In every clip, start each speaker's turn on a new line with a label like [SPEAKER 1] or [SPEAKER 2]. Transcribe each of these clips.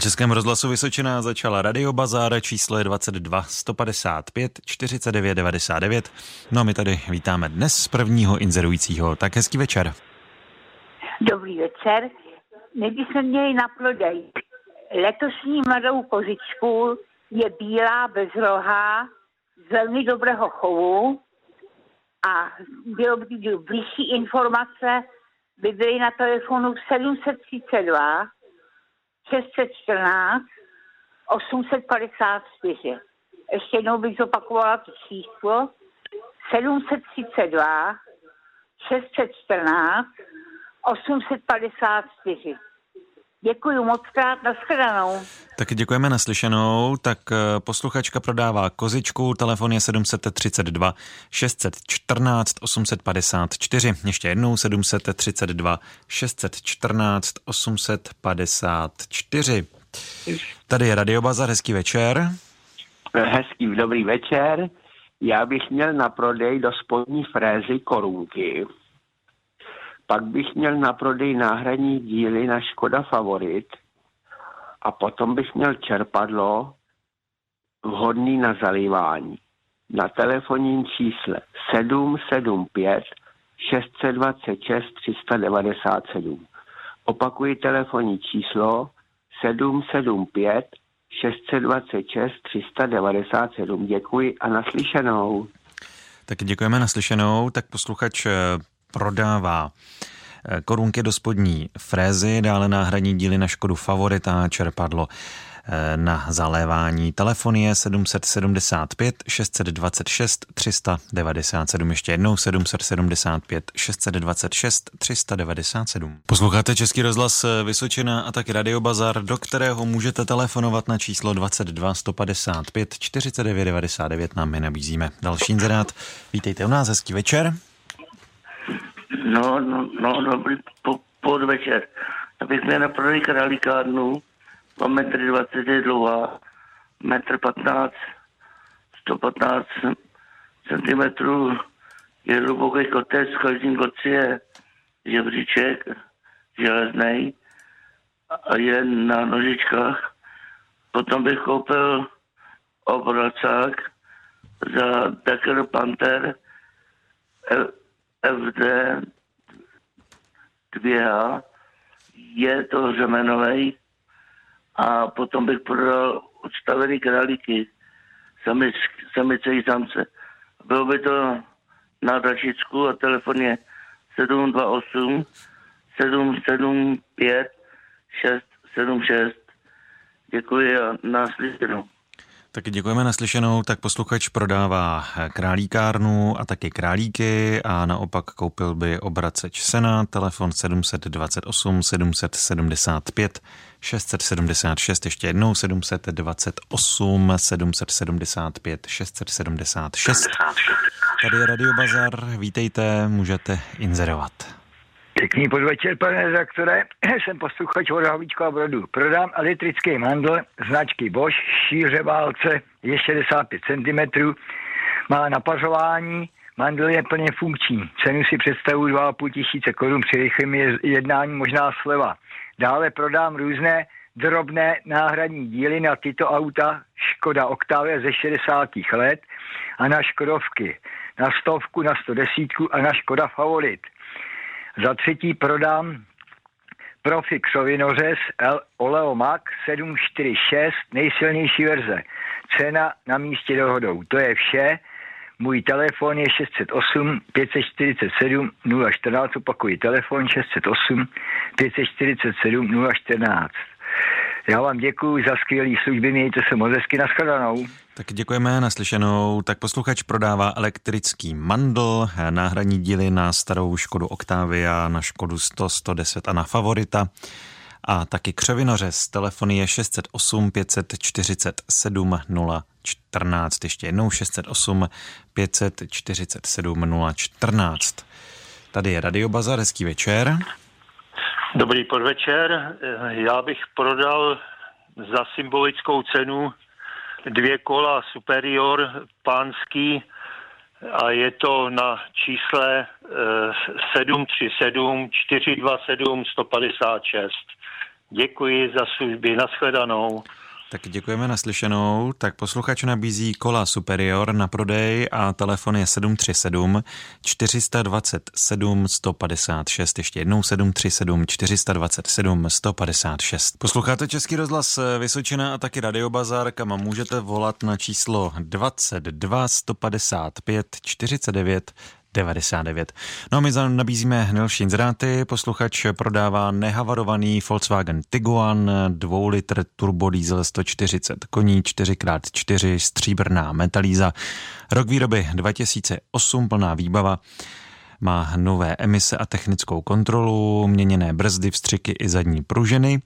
[SPEAKER 1] Na Českém rozhlasu Vysočina začala Bazár, číslo je 22 155 49 99. No a my tady vítáme dnes prvního inzerujícího. Tak hezký večer.
[SPEAKER 2] Dobrý večer. My bychom měli na prodej letošní mladou kozičku je bílá, bezrohá, z velmi dobrého chovu a bylo by blížší informace, by byly na telefonu 732 614 854. Ještě jednou bych zopakovala to číslo 732 614 854. Děkuji moc krát, nashledanou.
[SPEAKER 1] Taky děkujeme naslyšenou. Tak eh, posluchačka prodává kozičku, telefon je 732 614 854. Ještě jednou 732 614 854. Tady je Radio Bazar, hezký večer.
[SPEAKER 3] Hezký dobrý večer. Já bych měl na prodej do spodní frézy korunky pak bych měl na prodej náhradní díly na Škoda Favorit a potom bych měl čerpadlo vhodný na zalívání. Na telefonním čísle 775 626 397. Opakuji telefonní číslo 775 626 397. Děkuji a naslyšenou.
[SPEAKER 1] Tak děkujeme naslyšenou. Tak posluchač eh, prodává eh, korunky do spodní frézy, dále náhradní díly na Škodu Favorita, čerpadlo eh, na zalévání. Telefon je 775 626 397. Ještě jednou 775 626 397. Posloucháte Český rozhlas eh, Vysočina a taky Radio Bazar, do kterého můžete telefonovat na číslo 22 155 49 99. Nám my nabízíme další inzerát. Vítejte u nás, hezký večer.
[SPEAKER 4] No, no, no, dobrý po, podvečer. Já bych měl na prodej králíkárnu, 2 metry 20 je dlouhá, metr 15, 115 cm je hluboký kotec, v každém kotci je žebříček železný a je na nožičkách. Potom bych koupil obracák za Decker Panther FD 2H, je to řemenovej a potom bych prodal odstavený králíky, samic, samice i samce. Bylo by to na Dačicku a telefon je 728 775 676. Děkuji a následnou.
[SPEAKER 1] Taky děkujeme naslyšenou. Tak posluchač prodává králíkárnu a taky králíky a naopak koupil by obraceč sena, telefon 728 775 676, ještě jednou 728 775 676. Tady je Radio Bazar, vítejte, můžete inzerovat.
[SPEAKER 5] Pěkný podvečer, pane redaktore. Jsem posluchač od Havíčka Brodu. Prodám elektrický mandl značky Bosch, šíře válce je 65 cm, má napařování, mandl je plně funkční. Cenu si představuji 2,5 tisíce korun, při rychlém jednání možná sleva. Dále prodám různé drobné náhradní díly na tyto auta Škoda Octavia ze 60. let a na Škodovky, na stovku, na 110 a na Škoda Favorit. Za třetí prodám Profi křovinořez Oleo Max 746, nejsilnější verze. Cena na místě dohodou. To je vše. Můj telefon je 608 547 014, opakuji telefon 608 547 014. Já vám děkuji za skvělý služby, mějte se moc hezky, nashledanou.
[SPEAKER 1] Tak děkujeme naslyšenou. Tak posluchač prodává elektrický mandl, náhradní díly na starou Škodu Octavia, na Škodu 100, 110 a na Favorita. A taky křovinořez. Telefony je 608 547 014. Ještě jednou 608 547 014. Tady je Radio Bazar, hezký večer.
[SPEAKER 6] Dobrý podvečer. Já bych prodal za symbolickou cenu dvě kola Superior pánský a je to na čísle 737 427 156. Děkuji za služby, nashledanou.
[SPEAKER 1] Tak děkujeme naslyšenou. Tak posluchač nabízí kola Superior na prodej a telefon je 737 427 156. Ještě jednou 737 427 156. Posloucháte Český rozhlas Vysočina a taky Radio Bazar, kam můžete volat na číslo 22 155 49 99. No a my nabízíme další inzeráty. Posluchač prodává nehavarovaný Volkswagen Tiguan, 2 litr turbodiesel 140 koní, 4x4 stříbrná metalíza. Rok výroby 2008, plná výbava. Má nové emise a technickou kontrolu, měněné brzdy, vstřiky i zadní pružiny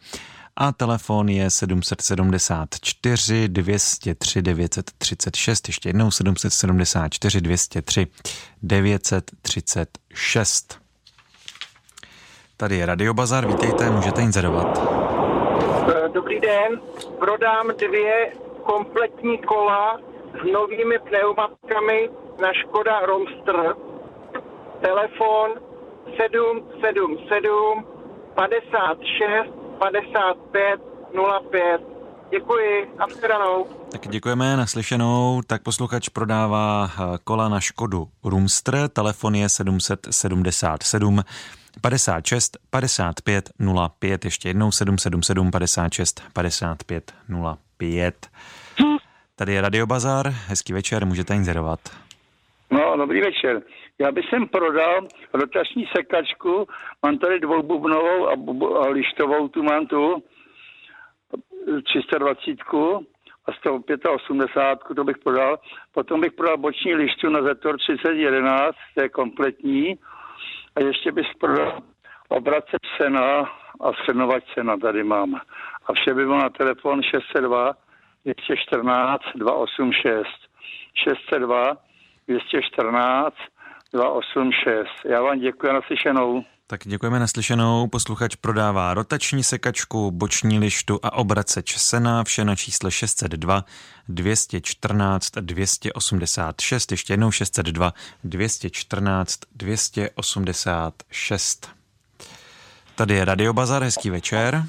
[SPEAKER 1] a telefon je 774 203 936, ještě jednou 774 203 936. Tady je Radio Bazar, vítejte, můžete inzerovat.
[SPEAKER 7] Eh, dobrý den, prodám dvě kompletní kola s novými pneumatikami na Škoda Romster. Telefon 777 56 55 05. Děkuji, a shledanou.
[SPEAKER 1] Tak děkujeme, naslyšenou. Tak posluchač prodává eh, kola na Škodu Rumster, telefon je 777 56 55 05, ještě jednou 777 56 55 05. Tady je Radio Bazar, hezký večer, můžete inzerovat.
[SPEAKER 8] No, dobrý večer. Já bych sem prodal rotační sekačku, mám tady dvoububnovou a, bubu, a lištovou, tu mám tu, 320 a 185, to bych prodal. Potom bych prodal boční lištu na Zetor 3011, to je kompletní. A ještě bych prodal obrace sena a shrnovat cena tady mám. A vše by bylo na telefon 602 214 286 602 214 286. Já vám děkuji na slyšenou.
[SPEAKER 1] Tak děkujeme naslyšenou. Posluchač prodává rotační sekačku, boční lištu a obraceč sena, vše na čísle 602 214 286. Ještě jednou 602 214 286. Tady je Radio Bazar, hezký večer.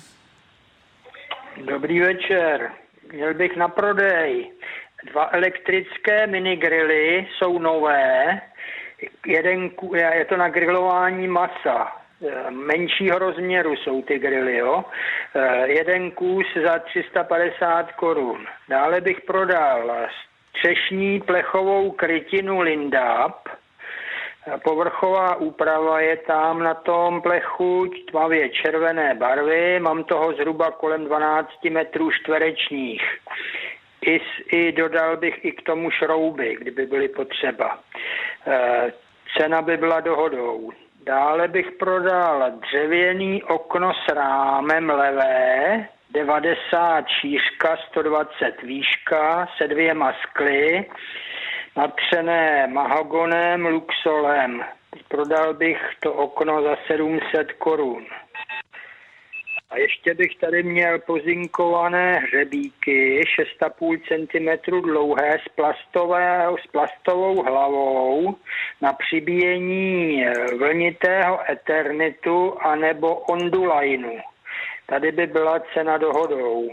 [SPEAKER 9] Dobrý večer. Měl bych na prodej dva elektrické minigrily, jsou nové, jeden, je to na grilování masa. E, menšího rozměru jsou ty grily, jo. E, jeden kus za 350 korun. Dále bych prodal střešní plechovou krytinu Lindap. E, povrchová úprava je tam na tom plechu tmavě červené barvy. Mám toho zhruba kolem 12 metrů čtverečních. I, I dodal bych i k tomu šrouby, kdyby byly potřeba. E, cena by byla dohodou. Dále bych prodal dřevěný okno s rámem levé, 90 šířka, 120 výška se dvěma skly, natřené mahogonem, luxolem. Prodal bych to okno za 700 korun. A ještě bych tady měl pozinkované hřebíky 6,5 cm dlouhé s, plastové, s plastovou hlavou na přibíjení vlnitého eternitu anebo ondulajnu. Tady by byla cena dohodou.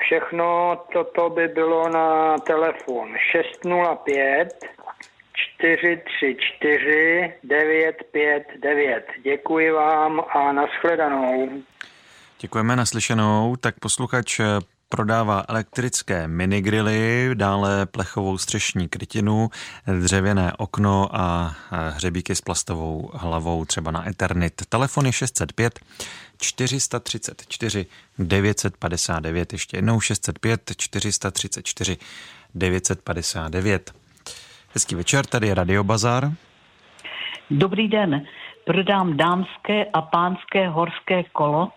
[SPEAKER 9] Všechno toto by bylo na telefon 605 434 959. Děkuji vám a nashledanou.
[SPEAKER 1] Děkujeme naslyšenou. Tak posluchač prodává elektrické minigrily, dále plechovou střešní krytinu, dřevěné okno a hřebíky s plastovou hlavou třeba na Eternit. Telefon je 605 434 959, ještě jednou 605 434 959. Hezký večer, tady je Radio Bazar.
[SPEAKER 10] Dobrý den, prodám dámské a pánské horské kolo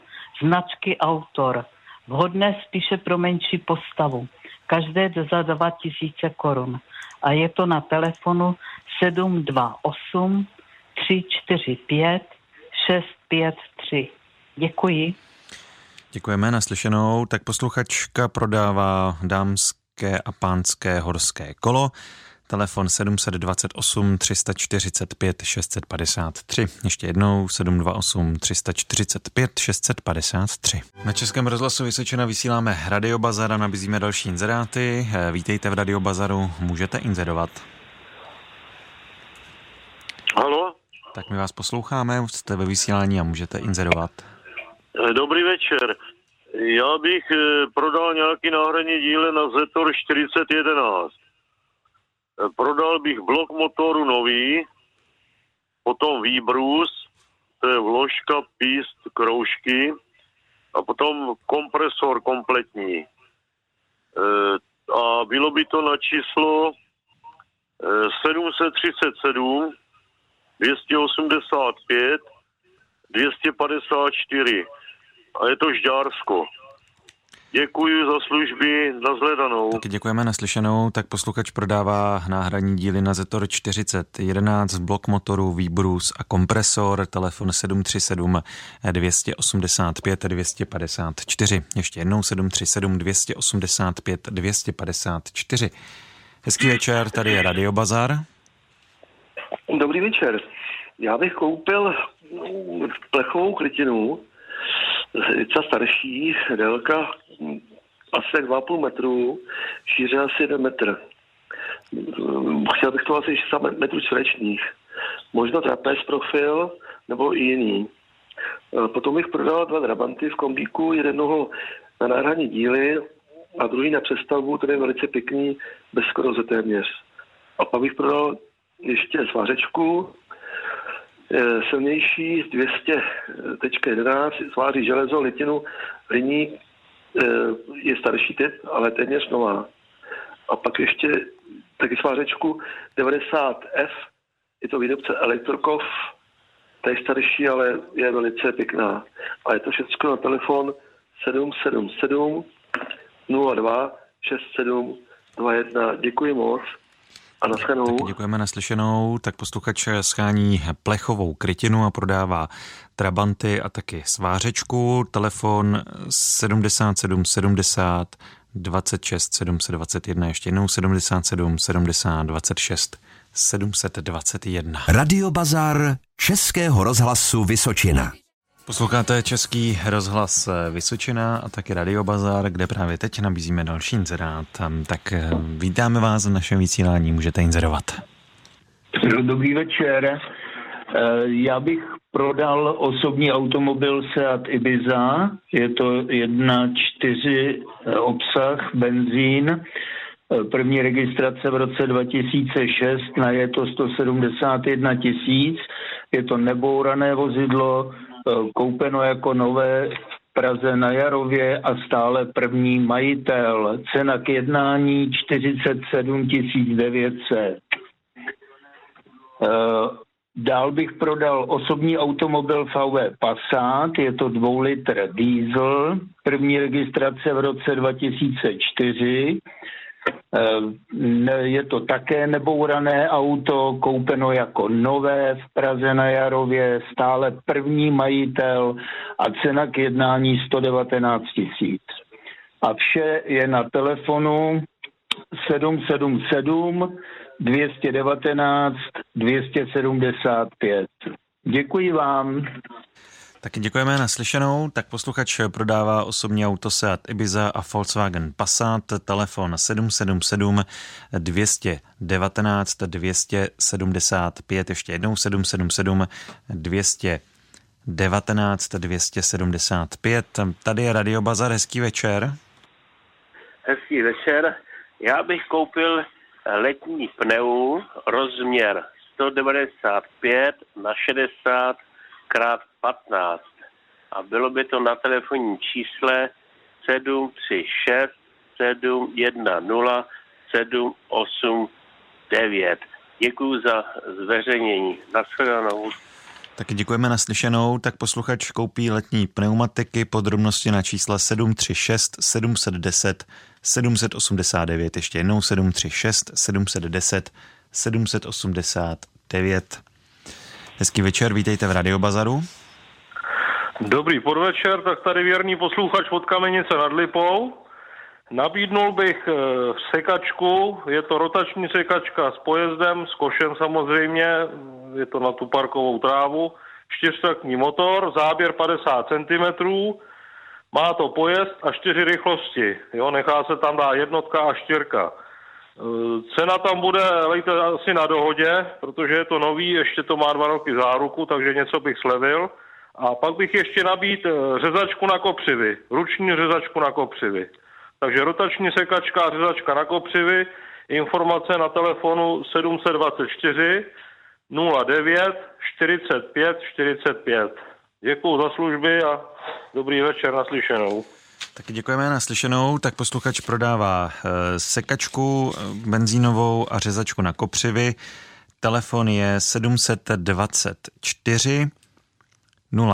[SPEAKER 10] značky Autor. Vhodné spíše pro menší postavu. Každé za 2000 korun. A je to na telefonu 728 345 653. Děkuji.
[SPEAKER 1] Děkujeme naslyšenou. Tak posluchačka prodává dámské a pánské horské kolo telefon 728 345 653. Ještě jednou 728 345 653. Na Českém rozhlasu Vysočina vysíláme Radio Bazar a nabízíme další inzeráty. Vítejte v Radio Bazaru, můžete inzerovat.
[SPEAKER 11] Halo?
[SPEAKER 1] Tak my vás posloucháme, jste ve vysílání a můžete inzerovat.
[SPEAKER 11] Dobrý večer. Já bych eh, prodal nějaký náhradní díly na Zetor 4011. Prodal bych blok motoru nový, potom výbrus, to je vložka, píst, kroužky a potom kompresor kompletní. E, a bylo by to na číslo e, 737 285 254 a je to Žďársko. Děkuji za služby, na zhledanou.
[SPEAKER 1] Taky děkujeme naslyšenou. Tak posluchač prodává náhradní díly na Zetor 4011, blok motoru, výbrus a kompresor, telefon 737 285 254. Ještě jednou 737 285 254. Hezký večer, tady je Radio Bazar.
[SPEAKER 12] Dobrý večer. Já bych koupil plechovou krytinu, co starší, délka asi 2,5 metru, šíře asi 1 metr. Chtěl bych to asi 60 metrů čtverečních. Možno trapez profil nebo i jiný. Potom bych prodal dva drabanty v kombíku, jednoho na náhradní díly a druhý na přestavbu, který je velice pěkný, bez koroze téměř. A pak bych prodal ještě svářečku, silnější z 200.11, sváří železo, litinu, hliník, je starší typ, ale téměř nová. A pak ještě taky svářečku 90F, je to výrobce Elektrokov, ta je starší, ale je velice pěkná. A je to všechno na telefon 777 02 67 21. Děkuji moc. A naschledanou.
[SPEAKER 1] Taky děkujeme naslyšenou. Tak posluchač schání plechovou krytinu a prodává trabanty a taky svářečku. Telefon 77 70 26 721. Ještě jednou 77 70 26 721.
[SPEAKER 13] Radio Bazar Českého rozhlasu Vysočina.
[SPEAKER 1] Posloucháte Český rozhlas Vysočina a taky Radio Bazar, kde právě teď nabízíme další inzerát. Tak eh, vítáme vás v našem vysílání, můžete inzerovat.
[SPEAKER 14] Dobrý večer. Eh, já bych prodal osobní automobil Seat Ibiza. Je to 1.4 eh, obsah, benzín. První registrace v roce 2006, na je to 171 tisíc. Je to nebourané vozidlo, Eh, koupeno jako nové v Praze na Jarově a stále první majitel. Cena k jednání 47 900. Eh, dál bych prodal osobní automobil VW Passat, je to 2 litr diesel, první registrace v roce 2004 Eh, je to také nebourané auto, koupeno jako nové v Praze na Jarově, stále první majitel a cena k jednání 119 tisíc. A vše je na telefonu 777 219 275. Děkuji vám.
[SPEAKER 1] Taky děkujeme na slyšenou. Tak posluchač prodává osobní auto Seat Ibiza a Volkswagen Passat. Telefon 777 219 275. Ještě jednou 777 219 275. Tady je Radio Bazar. Hezký večer.
[SPEAKER 15] Hezký večer. Já bych koupil letní pneu rozměr 195 na 60 krát 15 a bylo by to na telefonním čísle 736 710 789. Děkuji za zveřejnění. Nashledanou.
[SPEAKER 1] Taky děkujeme naslyšenou. Tak posluchač koupí letní pneumatiky, podrobnosti na čísla 736 710 789. Ještě jednou 736 710 789. Hezký večer, vítejte v Radiobazaru.
[SPEAKER 16] Dobrý podvečer, tak tady věrný posluchač od Kamenice nad Lipou. Nabídnul bych eh, sekačku, je to rotační sekačka s pojezdem, s košem samozřejmě, je to na tu parkovou trávu, čtyřtaktní motor, záběr 50 cm, má to pojezd a čtyři rychlosti, jo, nechá se tam dá jednotka a čtyřka. Eh, cena tam bude, lejte asi na dohodě, protože je to nový, ještě to má dva roky záruku, takže něco bych slevil. A pak bych ještě nabít eh, řezačku na kopřivy, ruční řezačku na kopřivy. Takže rotační sekačka řezačka na kopřivy, informace na telefonu 724 09 45 45. Děkuji za služby a dobrý večer naslyšenou.
[SPEAKER 1] Taky děkujeme na slyšenou. Tak posluchač prodává eh, sekačku eh, benzínovou a řezačku na kopřivy. Telefon je 724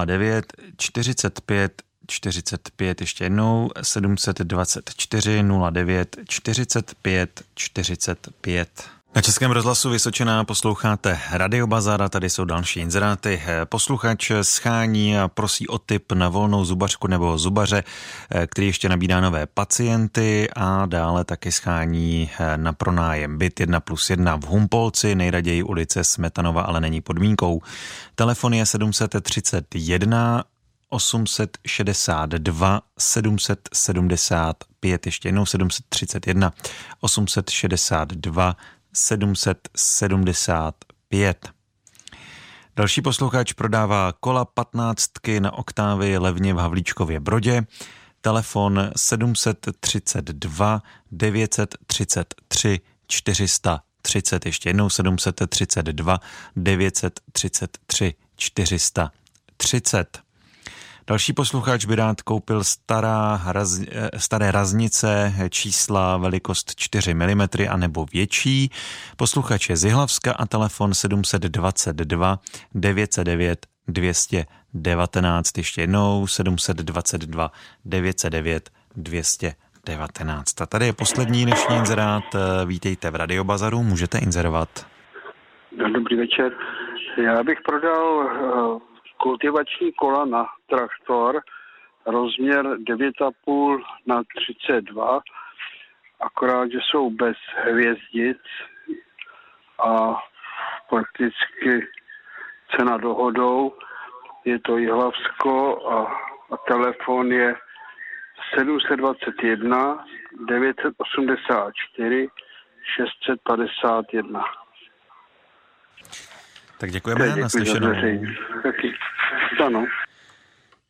[SPEAKER 1] 09 45 45 ještě jednou 724 09 45 45. Na Českém rozhlasu Vysočená posloucháte Radio Bazar a tady jsou další inzeráty. Posluchač schání a prosí o tip na volnou zubařku nebo zubaře, který ještě nabídá nové pacienty a dále taky schání na pronájem byt 1 plus 1 v Humpolci, nejraději ulice Smetanova, ale není podmínkou. Telefon je 731 862 775, ještě jednou 731 862 775. Další posluchač prodává kola 15 na oktávy levně v Havlíčkově Brodě. Telefon 732 933 430. Ještě jednou 732 933 430. Další posluchač by rád koupil stará, raz, eh, staré raznice, čísla velikost 4 mm a nebo větší. Posluchač je z Jihlavska a telefon 722 909 219. Ještě jednou 722 909 219. A tady je poslední dnešní inzerát. Eh, vítejte v Radiobazaru, můžete inzerovat.
[SPEAKER 8] Dobrý večer. Já bych prodal eh, kultivační kola na traktor, rozměr 9,5 na 32, akorát, že jsou bez hvězdic a prakticky cena dohodou. Je to Jihlavsko a, a telefon je 721 984 651.
[SPEAKER 1] Tak děkujeme, Děkuji naslyšenou.
[SPEAKER 8] Ano.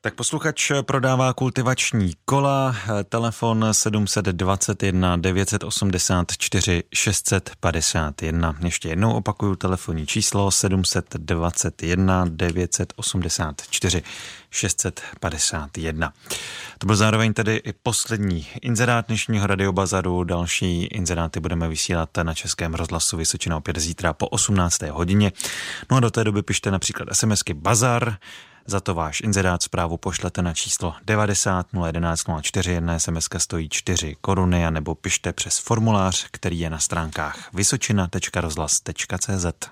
[SPEAKER 1] Tak posluchač prodává kultivační kola, telefon 721 984 651. Ještě jednou opakuju telefonní číslo 721 984 651. To byl zároveň tedy i poslední inzerát dnešního radiobazaru. Další inzeráty budeme vysílat na Českém rozhlasu Vysočina opět zítra po 18. hodině. No a do té doby pište například SMSky Bazar, za to váš inzerát zprávu pošlete na číslo 90 011 04, jedna SMS stojí 4 koruny, a nebo pište přes formulář, který je na stránkách vysočina.rozhlas.cz.